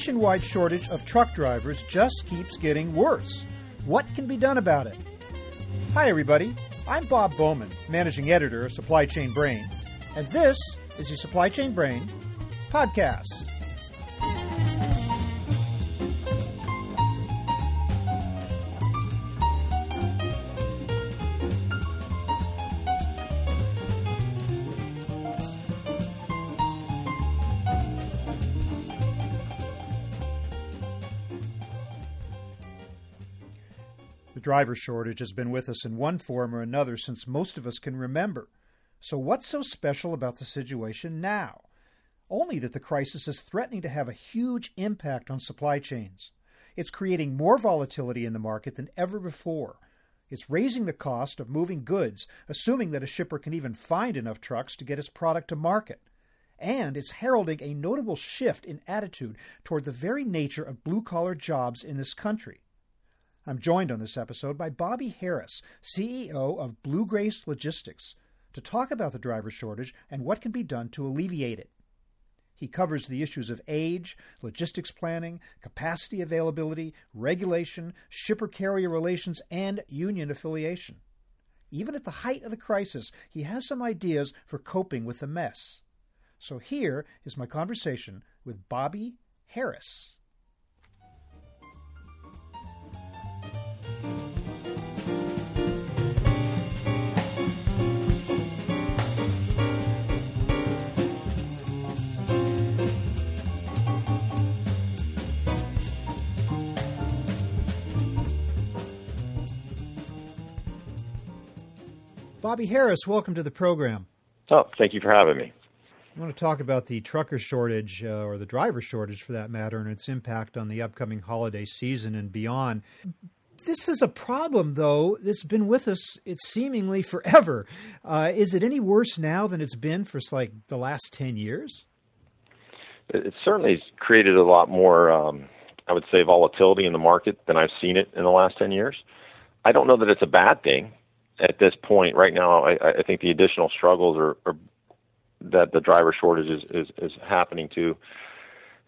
nationwide shortage of truck drivers just keeps getting worse. What can be done about it? Hi, everybody. I'm Bob Bowman, managing editor of Supply Chain Brain, and this is your Supply Chain Brain podcast. The driver shortage has been with us in one form or another since most of us can remember. So, what's so special about the situation now? Only that the crisis is threatening to have a huge impact on supply chains. It's creating more volatility in the market than ever before. It's raising the cost of moving goods, assuming that a shipper can even find enough trucks to get his product to market. And it's heralding a notable shift in attitude toward the very nature of blue collar jobs in this country. I'm joined on this episode by Bobby Harris, CEO of BlueGrace Logistics, to talk about the driver shortage and what can be done to alleviate it. He covers the issues of age, logistics planning, capacity availability, regulation, shipper carrier relations, and union affiliation. Even at the height of the crisis, he has some ideas for coping with the mess. So here is my conversation with Bobby Harris. Bobby Harris, welcome to the program. Oh, thank you for having me. I want to talk about the trucker shortage, uh, or the driver shortage for that matter, and its impact on the upcoming holiday season and beyond. This is a problem, though, that's been with us, it's seemingly forever. Uh, is it any worse now than it's been for like the last 10 years? It certainly has created a lot more, um, I would say, volatility in the market than I've seen it in the last 10 years. I don't know that it's a bad thing at this point, right now, I, I think the additional struggles are, are that the driver shortage is, is, is happening to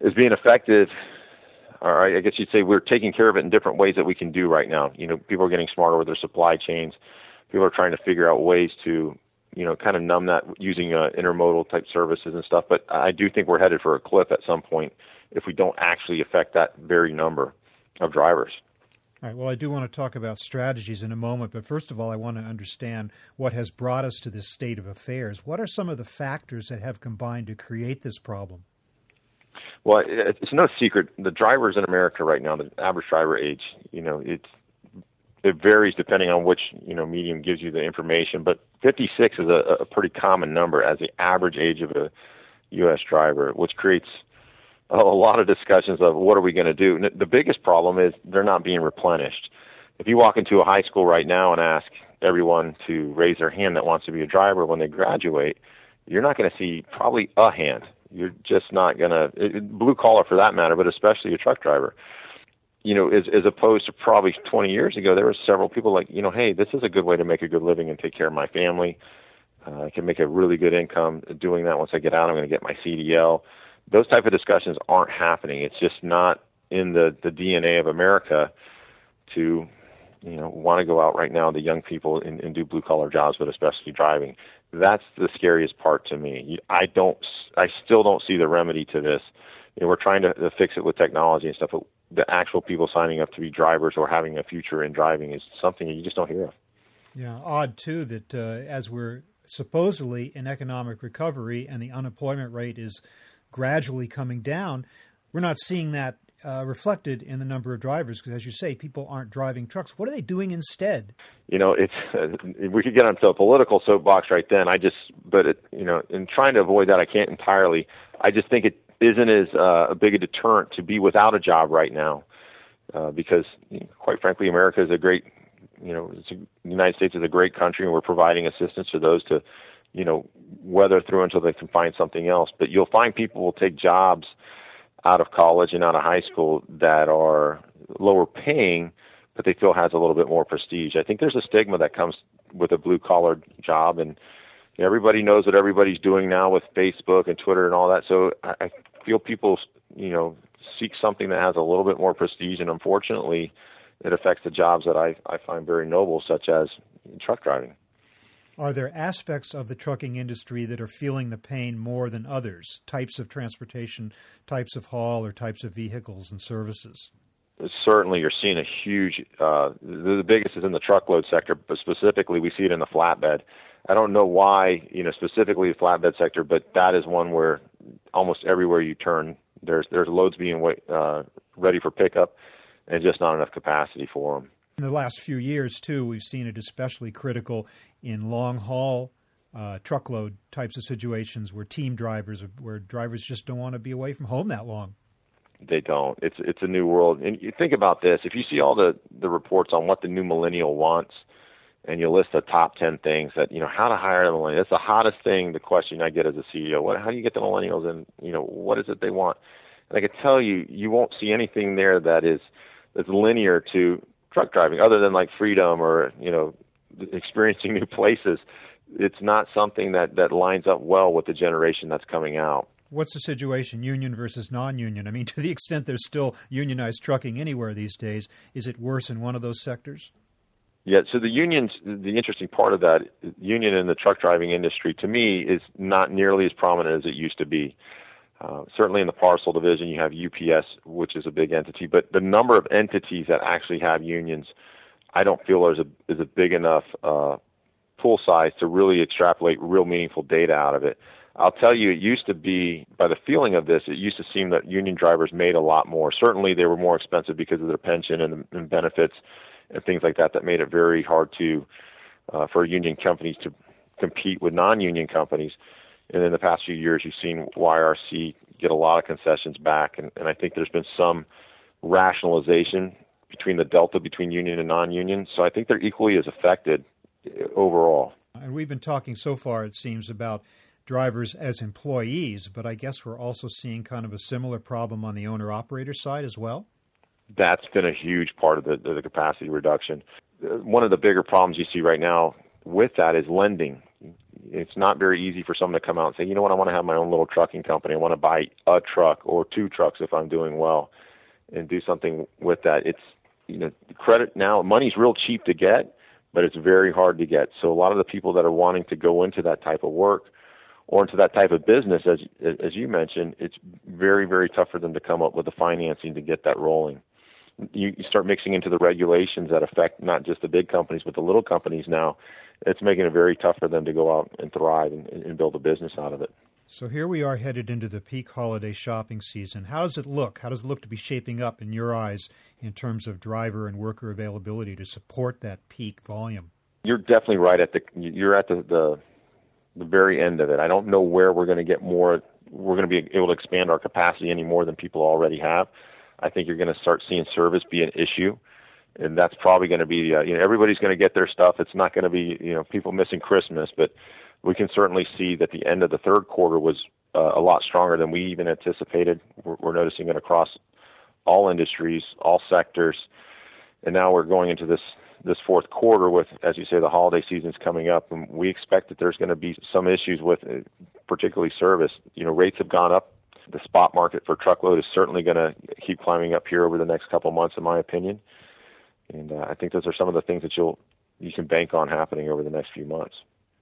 is being affected. All right, I guess you'd say we're taking care of it in different ways that we can do right now. You know, people are getting smarter with their supply chains. People are trying to figure out ways to, you know, kind of numb that using uh, intermodal type services and stuff. But I do think we're headed for a cliff at some point if we don't actually affect that very number of drivers. All right. Well, I do want to talk about strategies in a moment, but first of all, I want to understand what has brought us to this state of affairs. What are some of the factors that have combined to create this problem? Well, it's no secret. The drivers in America right now, the average driver age, you know, it's it varies depending on which you know medium gives you the information. But 56 is a, a pretty common number as the average age of a U.S. driver, which creates a lot of discussions of what are we going to do. The biggest problem is they're not being replenished. If you walk into a high school right now and ask everyone to raise their hand that wants to be a driver when they graduate, you're not going to see probably a hand. You're just not going to blue collar for that matter, but especially a truck driver. You know, as as opposed to probably 20 years ago, there were several people like, you know, hey, this is a good way to make a good living and take care of my family. Uh, I can make a really good income doing that. Once I get out, I'm going to get my CDL those type of discussions aren't happening. It's just not in the the DNA of America to you know want to go out right now the young people and, and do blue collar jobs but especially driving. That's the scariest part to me. I don't i still don't see the remedy to this. You know we're trying to, to fix it with technology and stuff but the actual people signing up to be drivers or having a future in driving is something you just don't hear of. Yeah odd too that uh, as we're supposedly in economic recovery and the unemployment rate is gradually coming down, we're not seeing that uh, reflected in the number of drivers because, as you say, people aren't driving trucks. What are they doing instead? You know, it's uh, we could get onto a political soapbox right then. I just, but it, you know, in trying to avoid that, I can't entirely. I just think it isn't as uh, a big a deterrent to be without a job right now, uh, because quite frankly, America is a great, you know, a, the United States is a great country, and we're providing assistance to those to you know, weather through until they can find something else. But you'll find people will take jobs out of college and out of high school that are lower paying, but they feel has a little bit more prestige. I think there's a stigma that comes with a blue collar job, and everybody knows what everybody's doing now with Facebook and Twitter and all that. So I, I feel people, you know, seek something that has a little bit more prestige, and unfortunately, it affects the jobs that I, I find very noble, such as truck driving. Are there aspects of the trucking industry that are feeling the pain more than others? Types of transportation, types of haul, or types of vehicles and services? Certainly, you're seeing a huge. Uh, the, biggest is in the truckload sector, but specifically, we see it in the flatbed. I don't know why, you know, specifically the flatbed sector, but that is one where almost everywhere you turn, there's there's loads being wait, uh, ready for pickup, and just not enough capacity for them. In the last few years, too, we've seen it especially critical in long haul uh, truckload types of situations where team drivers, where drivers just don't want to be away from home that long. They don't. It's it's a new world, and you think about this. If you see all the the reports on what the new millennial wants, and you list the top ten things that you know how to hire the millennials. That's the hottest thing. The question I get as a CEO: What? How do you get the millennials? And you know what is it they want? And I can tell you, you won't see anything there that is that's linear to truck driving, other than like freedom or you know experiencing new places. It's not something that that lines up well with the generation that's coming out. What's the situation, union versus non-union? I mean, to the extent there's still unionized trucking anywhere these days, is it worse in one of those sectors? Yeah, so the unions, the interesting part of that union in the truck driving industry, to me, is not nearly as prominent as it used to be. Uh, certainly in the parcel division, you have UPS, which is a big entity, but the number of entities that actually have unions, I don't feel is a is a big enough uh, pool size to really extrapolate real meaningful data out of it. I'll tell you, it used to be, by the feeling of this, it used to seem that union drivers made a lot more. Certainly, they were more expensive because of their pension and, and benefits and things like that. That made it very hard to uh, for union companies to compete with non-union companies. And in the past few years, you've seen YRC get a lot of concessions back, and, and I think there's been some rationalization between the delta between union and non-union. So I think they're equally as affected uh, overall. And we've been talking so far, it seems, about drivers as employees, but I guess we're also seeing kind of a similar problem on the owner operator side as well. That's been a huge part of the, the capacity reduction. Uh, one of the bigger problems you see right now with that is lending it's not very easy for someone to come out and say, you know what, I want to have my own little trucking company. I want to buy a truck or two trucks if I'm doing well, and do something with that. It's you know, credit now, money's real cheap to get, but it's very hard to get. So a lot of the people that are wanting to go into that type of work or into that type of business, as as you mentioned, it's very very tough for them to come up with the financing to get that rolling. You, you start mixing into the regulations that affect not just the big companies but the little companies now it's making it very tough for them to go out and thrive and, and build a business out of it. So here we are headed into the peak holiday shopping season. How does it look? How does it look to be shaping up in your eyes in terms of driver and worker availability to support that peak volume? You're definitely right at the you're at the the, the very end of it. I don't know where we're going to get more we're going to be able to expand our capacity any more than people already have. I think you're going to start seeing service be an issue and that's probably going to be uh, you know everybody's going to get their stuff. It's not going to be you know people missing Christmas, but we can certainly see that the end of the third quarter was uh, a lot stronger than we even anticipated. We're, we're noticing it across all industries, all sectors, and now we're going into this this fourth quarter with, as you say, the holiday season's coming up, and we expect that there's going to be some issues with, uh, particularly service. You know, rates have gone up. The spot market for truckload is certainly going to keep climbing up here over the next couple months, in my opinion. And uh, I think those are some of the things that you'll you can bank on happening over the next few months.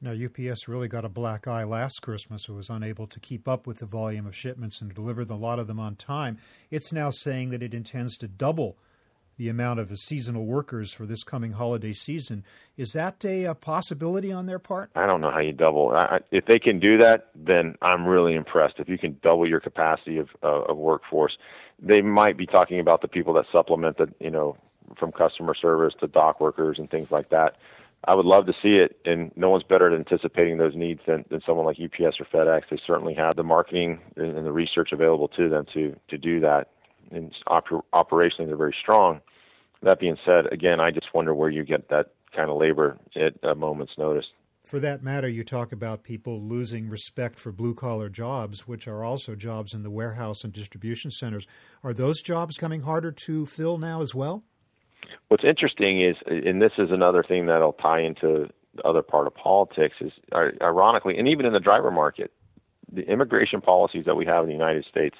Now, UPS really got a black eye last Christmas. It was unable to keep up with the volume of shipments and deliver a lot of them on time. It's now saying that it intends to double the amount of seasonal workers for this coming holiday season. Is that a, a possibility on their part? I don't know how you double. I, if they can do that, then I'm really impressed. If you can double your capacity of, uh, of workforce, they might be talking about the people that supplement the, you know, from customer service to dock workers and things like that. I would love to see it, and no one's better at anticipating those needs than, than someone like UPS or FedEx. They certainly have the marketing and the research available to them to to do that. And oper- operationally, they're very strong. That being said, again, I just wonder where you get that kind of labor at a moment's notice. For that matter, you talk about people losing respect for blue collar jobs, which are also jobs in the warehouse and distribution centers. Are those jobs coming harder to fill now as well? What's interesting is, and this is another thing that'll tie into the other part of politics, is ironically, and even in the driver market, the immigration policies that we have in the United States,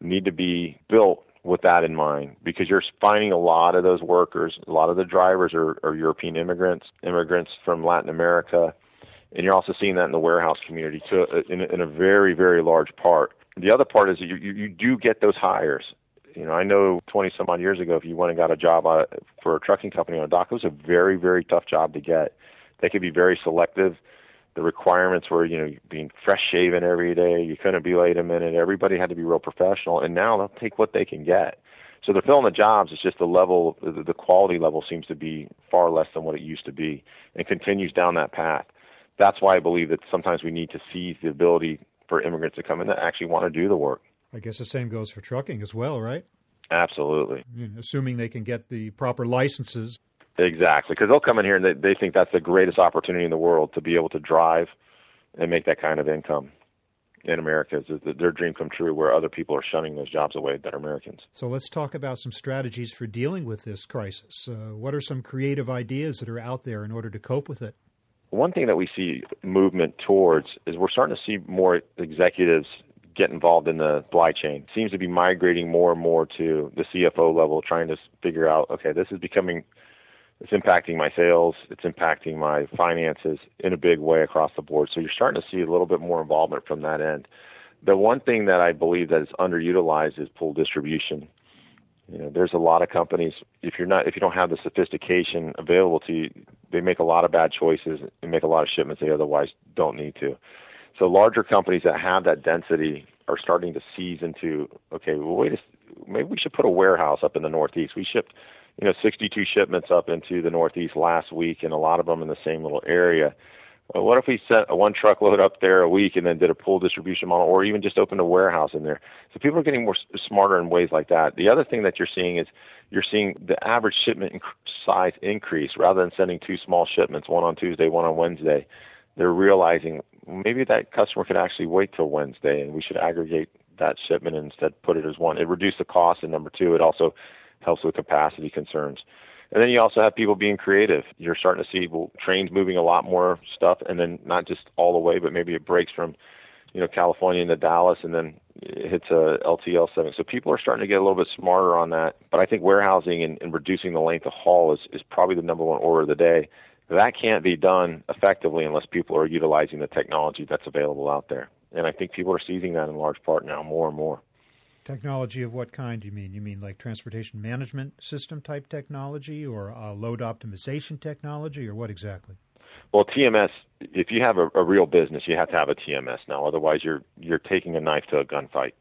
need to be built with that in mind because you're finding a lot of those workers, a lot of the drivers are, are European immigrants, immigrants from Latin America, and you're also seeing that in the warehouse community too, in, in a very, very large part. The other part is you, you, you do get those hires. You know, I know 20 some odd years ago, if you went and got a job uh, for a trucking company on a dock, it was a very, very tough job to get. They could be very selective. The requirements were, you know, being fresh shaven every day. You couldn't be late a minute. Everybody had to be real professional. And now they'll take what they can get. So they're filling the jobs. It's just the level, the quality level seems to be far less than what it used to be, and continues down that path. That's why I believe that sometimes we need to seize the ability for immigrants to come in that actually want to do the work. I guess the same goes for trucking as well, right? Absolutely. assuming they can get the proper licenses. Exactly, because they'll come in here and they, they think that's the greatest opportunity in the world to be able to drive and make that kind of income in America. Is their dream come true where other people are shunning those jobs away that are Americans. So let's talk about some strategies for dealing with this crisis. Uh, what are some creative ideas that are out there in order to cope with it? One thing that we see movement towards is we're starting to see more executives get involved in the supply chain. Seems to be migrating more and more to the CFO level, trying to figure out, okay, this is becoming, it's impacting my sales, it's impacting my finances in a big way across the board. So you're starting to see a little bit more involvement from that end. The one thing that I believe that is underutilized is pool distribution. You know, there's a lot of companies. If you're not, if you don't have the sophistication available to you, they make a lot of bad choices and make a lot of shipments they otherwise don't need to. So larger companies that have that density are starting to seize into okay, well, wait, a, maybe we should put a warehouse up in the Northeast. We shipped, you know, 62 shipments up into the Northeast last week, and a lot of them in the same little area. Well, what if we sent a one truckload up there a week and then did a pool distribution model, or even just opened a warehouse in there? So people are getting more smarter in ways like that. The other thing that you're seeing is you're seeing the average shipment size increase rather than sending two small shipments, one on Tuesday, one on Wednesday. They're realizing maybe that customer could actually wait till Wednesday, and we should aggregate that shipment and instead put it as one. It reduces the cost, and number two, it also helps with capacity concerns. And then you also have people being creative. You're starting to see well, trains moving a lot more stuff, and then not just all the way, but maybe it breaks from, you know, California into Dallas, and then it hits a LTL setting. So people are starting to get a little bit smarter on that. But I think warehousing and, and reducing the length of haul is, is probably the number one order of the day. That can't be done effectively unless people are utilizing the technology that's available out there. And I think people are seizing that in large part now more and more. Technology of what kind do you mean? You mean like transportation management system type technology or uh, load optimization technology or what exactly? Well, TMS, if you have a, a, real business, you have to have a TMS now. Otherwise, you're you're taking a knife to a gunfight.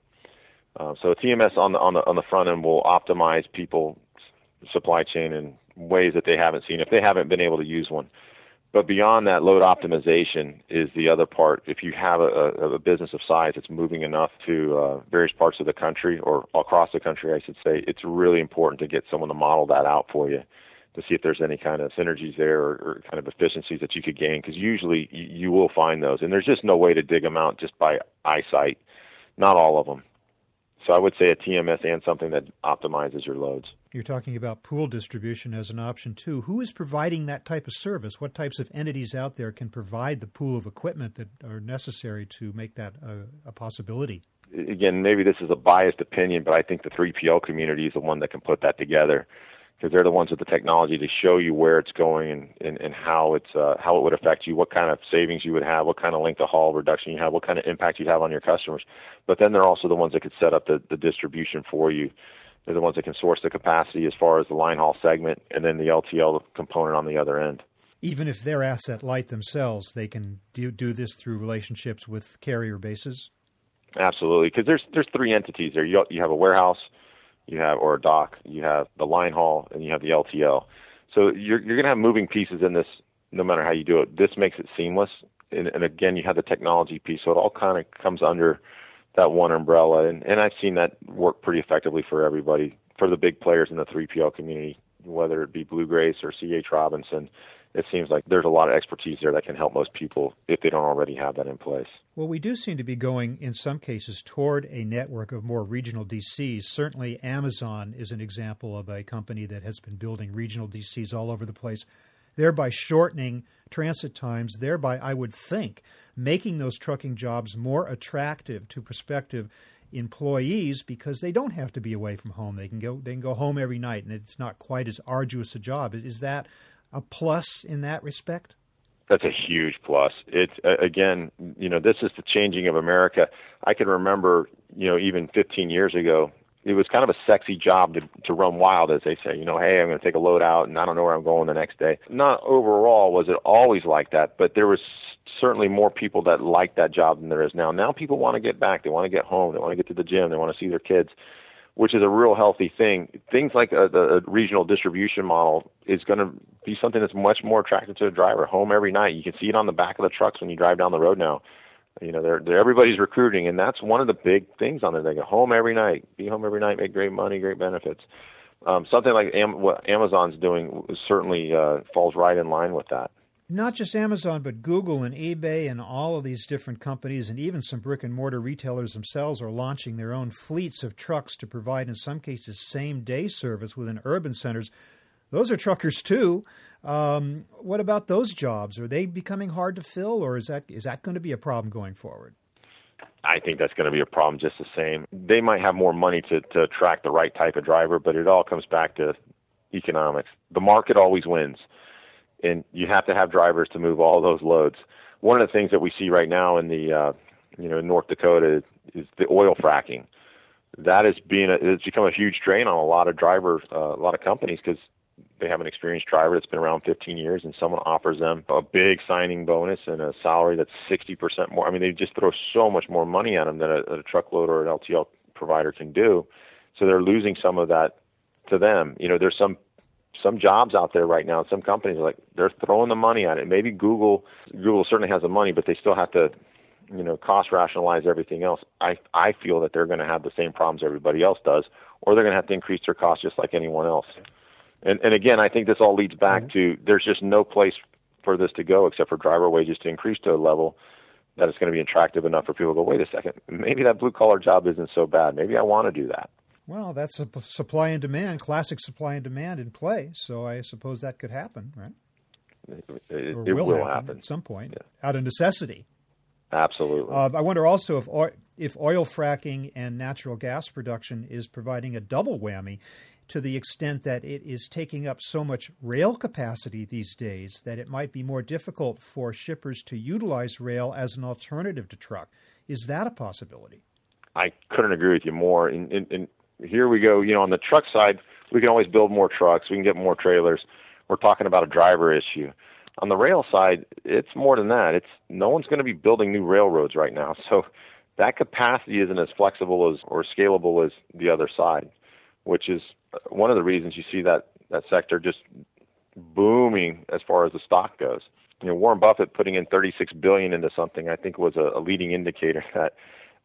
Uh, so a TMS on the on the on the front end will optimize people's supply chain and ways that they haven't seen if they haven't been able to use one. But beyond that, load optimization is the other part. If you have a, a business of size that's moving enough to uh, various parts of the country or across the country, I should say, it's really important to get someone to model that out for you to see if there's any kind of synergies there or, or kind of efficiencies that you could gain. Because usually you, you will find those, and there's just no way to dig them out just by eyesight. Not all of them. So I would say a TMS and something that optimizes your loads. You're talking about pool distribution as an option too. Who is providing that type of service? What types of entities out there can provide the pool of equipment that are necessary to make that a, a possibility? Again, maybe this is a biased opinion, but I think the 3PL community is the one that can put that together because they're the ones with the technology to show you where it's going and, and, and how it's uh, how it would affect you, what kind of savings you would have, what kind of length of haul reduction you have, what kind of impact you have on your customers. But then they're also the ones that could set up the, the distribution for you. They're the ones that can source the capacity as far as the line haul segment and then the LTL component on the other end. Even if they're asset light themselves, they can do, do this through relationships with carrier bases. Absolutely, because there's there's three entities there. You you have a warehouse, you have or a dock, you have the line haul, and you have the LTL. So you're you're going to have moving pieces in this, no matter how you do it. This makes it seamless, and, and again, you have the technology piece, so it all kind of comes under that one umbrella, and and I've seen that work pretty effectively for everybody, for the big players in the 3PL community, whether it be BlueGrace or C.H. Robinson it seems like there's a lot of expertise there that can help most people if they don't already have that in place. Well, we do seem to be going in some cases toward a network of more regional DCs. Certainly, Amazon is an example of a company that has been building regional DCs all over the place, thereby shortening transit times, thereby, I would think, making those trucking jobs more attractive to prospective employees because they don't have to be away from home. They can go they can go home every night, and it's not quite as arduous a job. Is that a plus in that respect? That's a huge plus. It's uh, again, you know, this is the changing of America. I can remember, you know, even 15 years ago, it was kind of a sexy job to to run wild, as they say. You know, hey, I'm going to take a load out, and I don't know where I'm going the next day. Not overall was it always like that, but there was certainly more people that liked that job than there is now. Now people want to get back. They want to get home. They want to get to the gym. They want to see their kids, which is a real healthy thing. Things like a, the a regional distribution model is going to be something that's much more attractive to a driver. Home every night. You can see it on the back of the trucks when you drive down the road now. You know, they're, they're everybody's recruiting, and that's one of the big things on there. They go home every night, be home every night, make great money, great benefits. Um, something like Am- what Amazon's doing certainly uh, falls right in line with that not just Amazon, but Google and eBay and all of these different companies, and even some brick and mortar retailers themselves are launching their own fleets of trucks to provide, in some cases, same day service within urban centers. Those are truckers too. Um, what about those jobs? Are they becoming hard to fill, or is that is that going to be a problem going forward? I think that's going to be a problem just the same. They might have more money to, to attract the right type of driver, but it all comes back to economics. The market always wins and you have to have drivers to move all those loads. One of the things that we see right now in the uh, you know in North Dakota is, the oil fracking. That is being a, it's become a huge drain on a lot of drivers, uh, a lot of companies because they have an experienced driver that's been around 15 years and someone offers them a big signing bonus and a salary that's 60% more. I mean, they just throw so much more money at them than a, a truckload or an LTL provider can do. So they're losing some of that to them. You know, there's some some jobs out there right now. Some companies are like they're throwing the money at it. Maybe Google Google certainly has the money, but they still have to you know cost rationalize everything else. I I feel that they're going to have the same problems everybody else does, or they're going to have to increase their costs just like anyone else. And and again, I think this all leads back mm-hmm. to there's just no place for this to go except for driver wages to increase to a level that it's going to be attractive enough for people to go, wait a second, maybe that blue collar job isn't so bad. Maybe I want to do that. Well, that's a supply and demand, classic supply and demand in play. So I suppose that could happen, right? It, it will, will happen, happen, at some point, yeah. out of necessity. Absolutely. Uh, I wonder also if oil, if oil fracking and natural gas production is providing a double whammy to the extent that it is taking up so much rail capacity these days that it might be more difficult for shippers to utilize rail as an alternative to truck. Is that a possibility? I couldn't agree with you more. In, in, in here we go. You know, on the truck side, we can always build more trucks. We can get more trailers. We're talking about a driver issue. On the rail side, it's more than that. It's no one's going to be building new railroads right now. So that capacity isn't as flexible as or scalable as the other side, which is one of the reasons you see that that sector just booming as far as the stock goes. You know, Warren Buffett putting in 36 billion into something, I think was a, a leading indicator that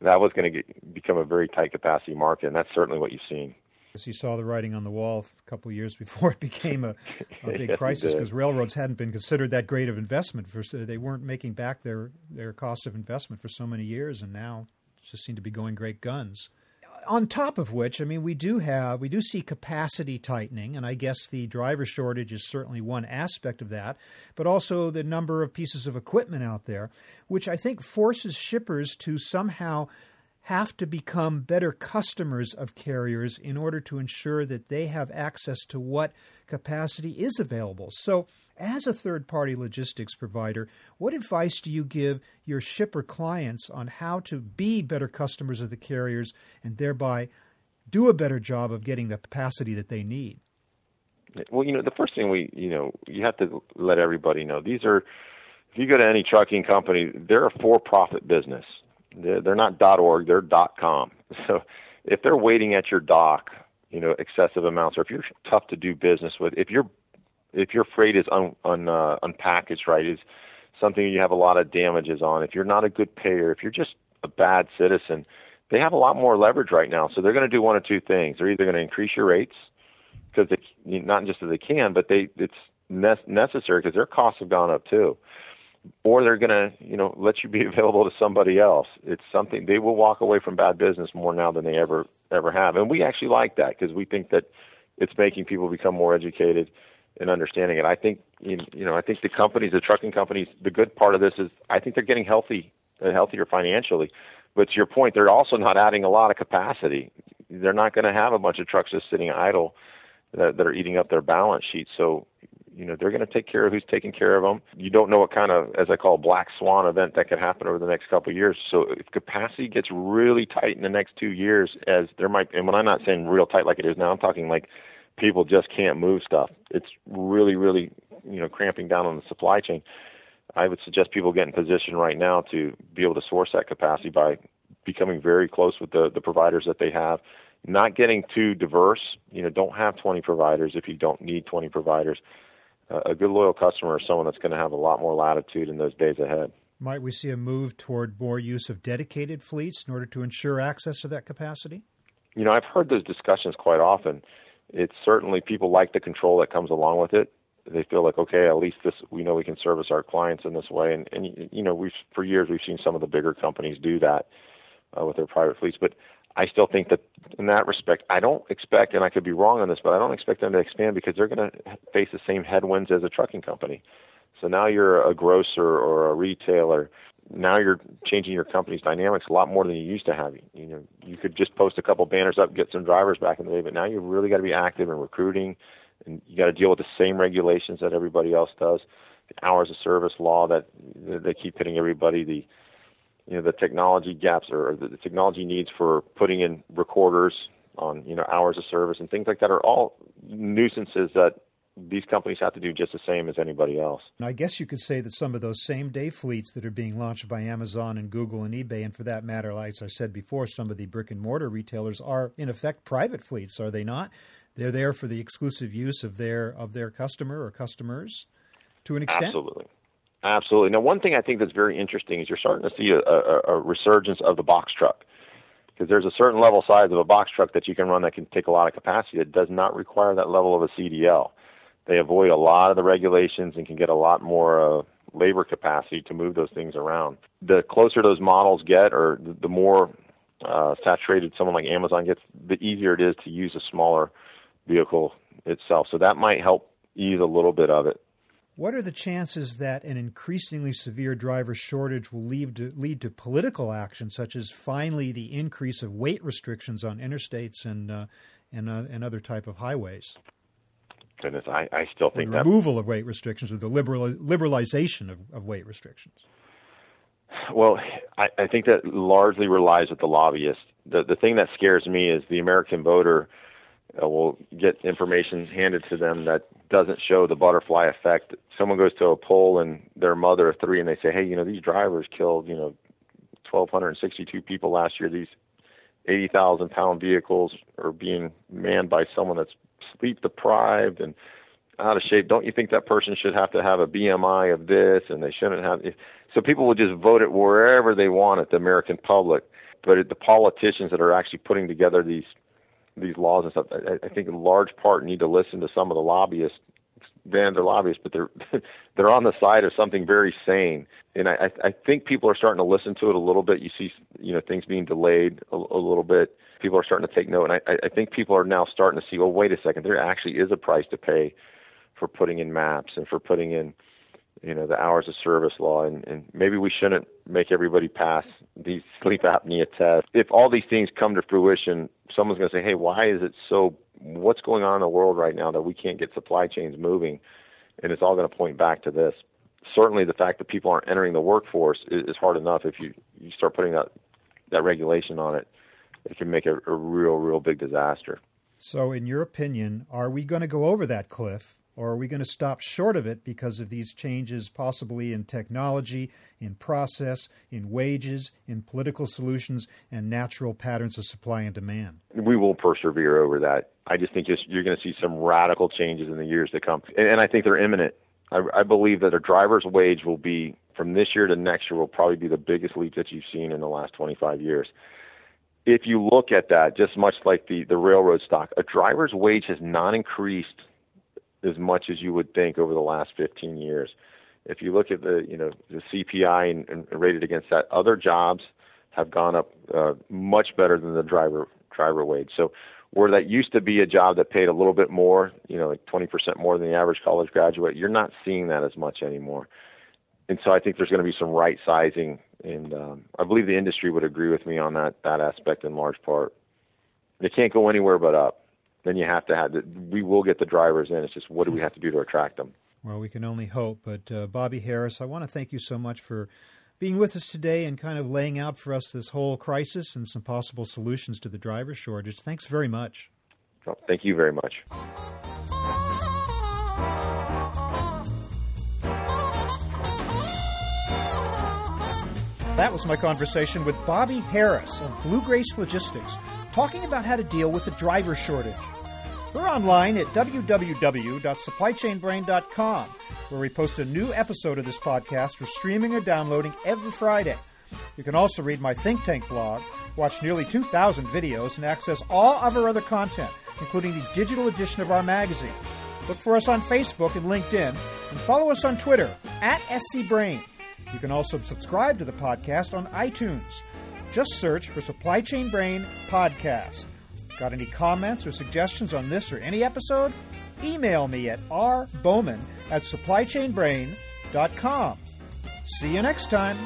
that was going to become a very tight capacity market, and that's certainly what you've seen. As you saw the writing on the wall a couple of years before it became a, a big yes, crisis because railroads hadn't been considered that great of investment. For, they weren't making back their, their cost of investment for so many years, and now just seem to be going great guns on top of which, I mean, we do have we do see capacity tightening, and I guess the driver shortage is certainly one aspect of that, but also the number of pieces of equipment out there, which I think forces shippers to somehow have to become better customers of carriers in order to ensure that they have access to what capacity is available. So, as a third party logistics provider, what advice do you give your shipper clients on how to be better customers of the carriers and thereby do a better job of getting the capacity that they need? Well, you know, the first thing we, you know, you have to let everybody know these are, if you go to any trucking company, they're a for profit business. They're, not .org, they're .com. So if they're waiting at your dock, you know, excessive amounts, or if you're tough to do business with, if your if your freight is un, un uh, unpackaged right, is something you have a lot of damages on. If you're not a good payer, if you're just a bad citizen, they have a lot more leverage right now. So they're going to do one of two things. They're either going to increase your rates because they not just that they can, but they it's necessary because their costs have gone up too or they're going to, you know, let you be available to somebody else. It's something they will walk away from bad business more now than they ever ever have, and we actually like that because we think that it's making people become more educated and understanding it. I think, you know, I think the companies, the trucking companies, the good part of this is I think they're getting healthy, uh, healthier financially. But to your point, they're also not adding a lot of capacity. They're not going to have a bunch of trucks just sitting idle that, that are eating up their balance sheet. So, you know, they're going to take care of who's taking care of them. You don't know what kind of, as I call, black swan event that could happen over the next couple of years. So, if capacity gets really tight in the next two years, as there might, and when I'm not saying real tight like it is now, I'm talking like people just can't move stuff. It's really, really, you know, cramping down on the supply chain. I would suggest people get in position right now to be able to source that capacity by becoming very close with the, the providers that they have, not getting too diverse. You know, don't have 20 providers if you don't need 20 providers. A good loyal customer is someone that's going to have a lot more latitude in those days ahead. Might we see a move toward more use of dedicated fleets in order to ensure access to that capacity? You know, I've heard those discussions quite often. It's certainly people like the control that comes along with it they feel like okay at least this we know we can service our clients in this way and and you know we've for years we've seen some of the bigger companies do that uh, with their private fleets. But I still think that in that respect, I don't expect, and I could be wrong on this, but I don't expect them to expand because they're going to face the same headwinds as a trucking company. So now you're a grocer or a retailer. Now you're changing your company's dynamics a lot more than you used to have. You know, you could just post a couple banners up, get some drivers back in the day, but now you really got to be active in recruiting, and you got to deal with the same regulations that everybody else does. The hours of service law that they keep hitting everybody. The you know the technology gaps or the technology needs for putting in recorders on you know hours of service and things like that are all nuisances that these companies have to do just the same as anybody else. And I guess you could say that some of those same day fleets that are being launched by Amazon and Google and eBay, and for that matter, like I said before, some of the brick and mortar retailers are in effect private fleets, are they not? They're there for the exclusive use of their of their customer or customers to an extent. Absolutely. Absolutely. Now, one thing I think that's very interesting is you're starting to see a, a, a resurgence of the box truck because there's a certain level size of a box truck that you can run that can take a lot of capacity that does not require that level of a CDL. They avoid a lot of the regulations and can get a lot more uh, labor capacity to move those things around. The closer those models get, or the more uh, saturated someone like Amazon gets, the easier it is to use a smaller vehicle itself. So that might help ease a little bit of it. What are the chances that an increasingly severe driver shortage will lead to, lead to political action, such as finally the increase of weight restrictions on interstates and uh, and, uh, and other type of highways? Goodness, I, I still think the removal of weight restrictions or the liberal, liberalization of, of weight restrictions. Well, I, I think that largely relies with the lobbyists. The the thing that scares me is the American voter uh, will get information handed to them that doesn't show the butterfly effect. Someone goes to a poll and their mother of three, and they say, "Hey, you know, these drivers killed, you know, 1,262 people last year. These 80,000 pound vehicles are being manned by someone that's sleep deprived and out of shape. Don't you think that person should have to have a BMI of this, and they shouldn't have?" So people will just vote it wherever they want at the American public. But the politicians that are actually putting together these these laws and stuff, I, I think in large part need to listen to some of the lobbyists. Van der lobbyists, but they're they're on the side of something very sane, and I I think people are starting to listen to it a little bit. You see, you know, things being delayed a, a little bit. People are starting to take note, and I I think people are now starting to see. Well, wait a second, there actually is a price to pay for putting in maps and for putting in you know the hours of service law and, and maybe we shouldn't make everybody pass these sleep apnea tests if all these things come to fruition someone's going to say hey why is it so what's going on in the world right now that we can't get supply chains moving and it's all going to point back to this? Certainly the fact that people aren't entering the workforce is, is hard enough. If you you start putting that that regulation on it it can make a, a real real big disaster. So in your opinion are we going to go over that cliff or are we going to stop short of it because of these changes, possibly in technology, in process, in wages, in political solutions, and natural patterns of supply and demand? We will persevere over that. I just think you're going to see some radical changes in the years to come. And I think they're imminent. I, I believe that a driver's wage will be, from this year to next year, will probably be the biggest leap that you've seen in the last 25 years if you look at that, just much like the, the railroad stock, a driver's wage has not increased as much as you would think over the last 15 years. If you look at the you know the CPI and, and rated against that, other jobs have gone up uh, much better than the driver driver wage. So where that used to be a job that paid a little bit more, you know, like 20% more than the average college graduate, you're not seeing that as much anymore. And so I think there's going to be some right sizing and um, I believe the industry would agree with me on that that aspect in large part. They can't go anywhere but up. Then you have to have the, we will get the drivers in. It's just what do we have to do to attract them? Well, we can only hope. But uh, Bobby Harris, I want to thank you so much for being with us today and kind of laying out for us this whole crisis and some possible solutions to the driver shortage. Thanks very much. Well, thank you very much. That was my conversation with Bobby Harris of BlueGrace Logistics, talking about how to deal with the driver shortage. We're online at www.supplychainbrain.com, where we post a new episode of this podcast for streaming or downloading every Friday. You can also read my think tank blog, watch nearly 2,000 videos, and access all of our other content, including the digital edition of our magazine. Look for us on Facebook and LinkedIn, and follow us on Twitter at SCBrain. You can also subscribe to the podcast on iTunes. Just search for Supply Chain Brain Podcast. Got any comments or suggestions on this or any episode? Email me at rbowman at supplychainbrain.com. See you next time.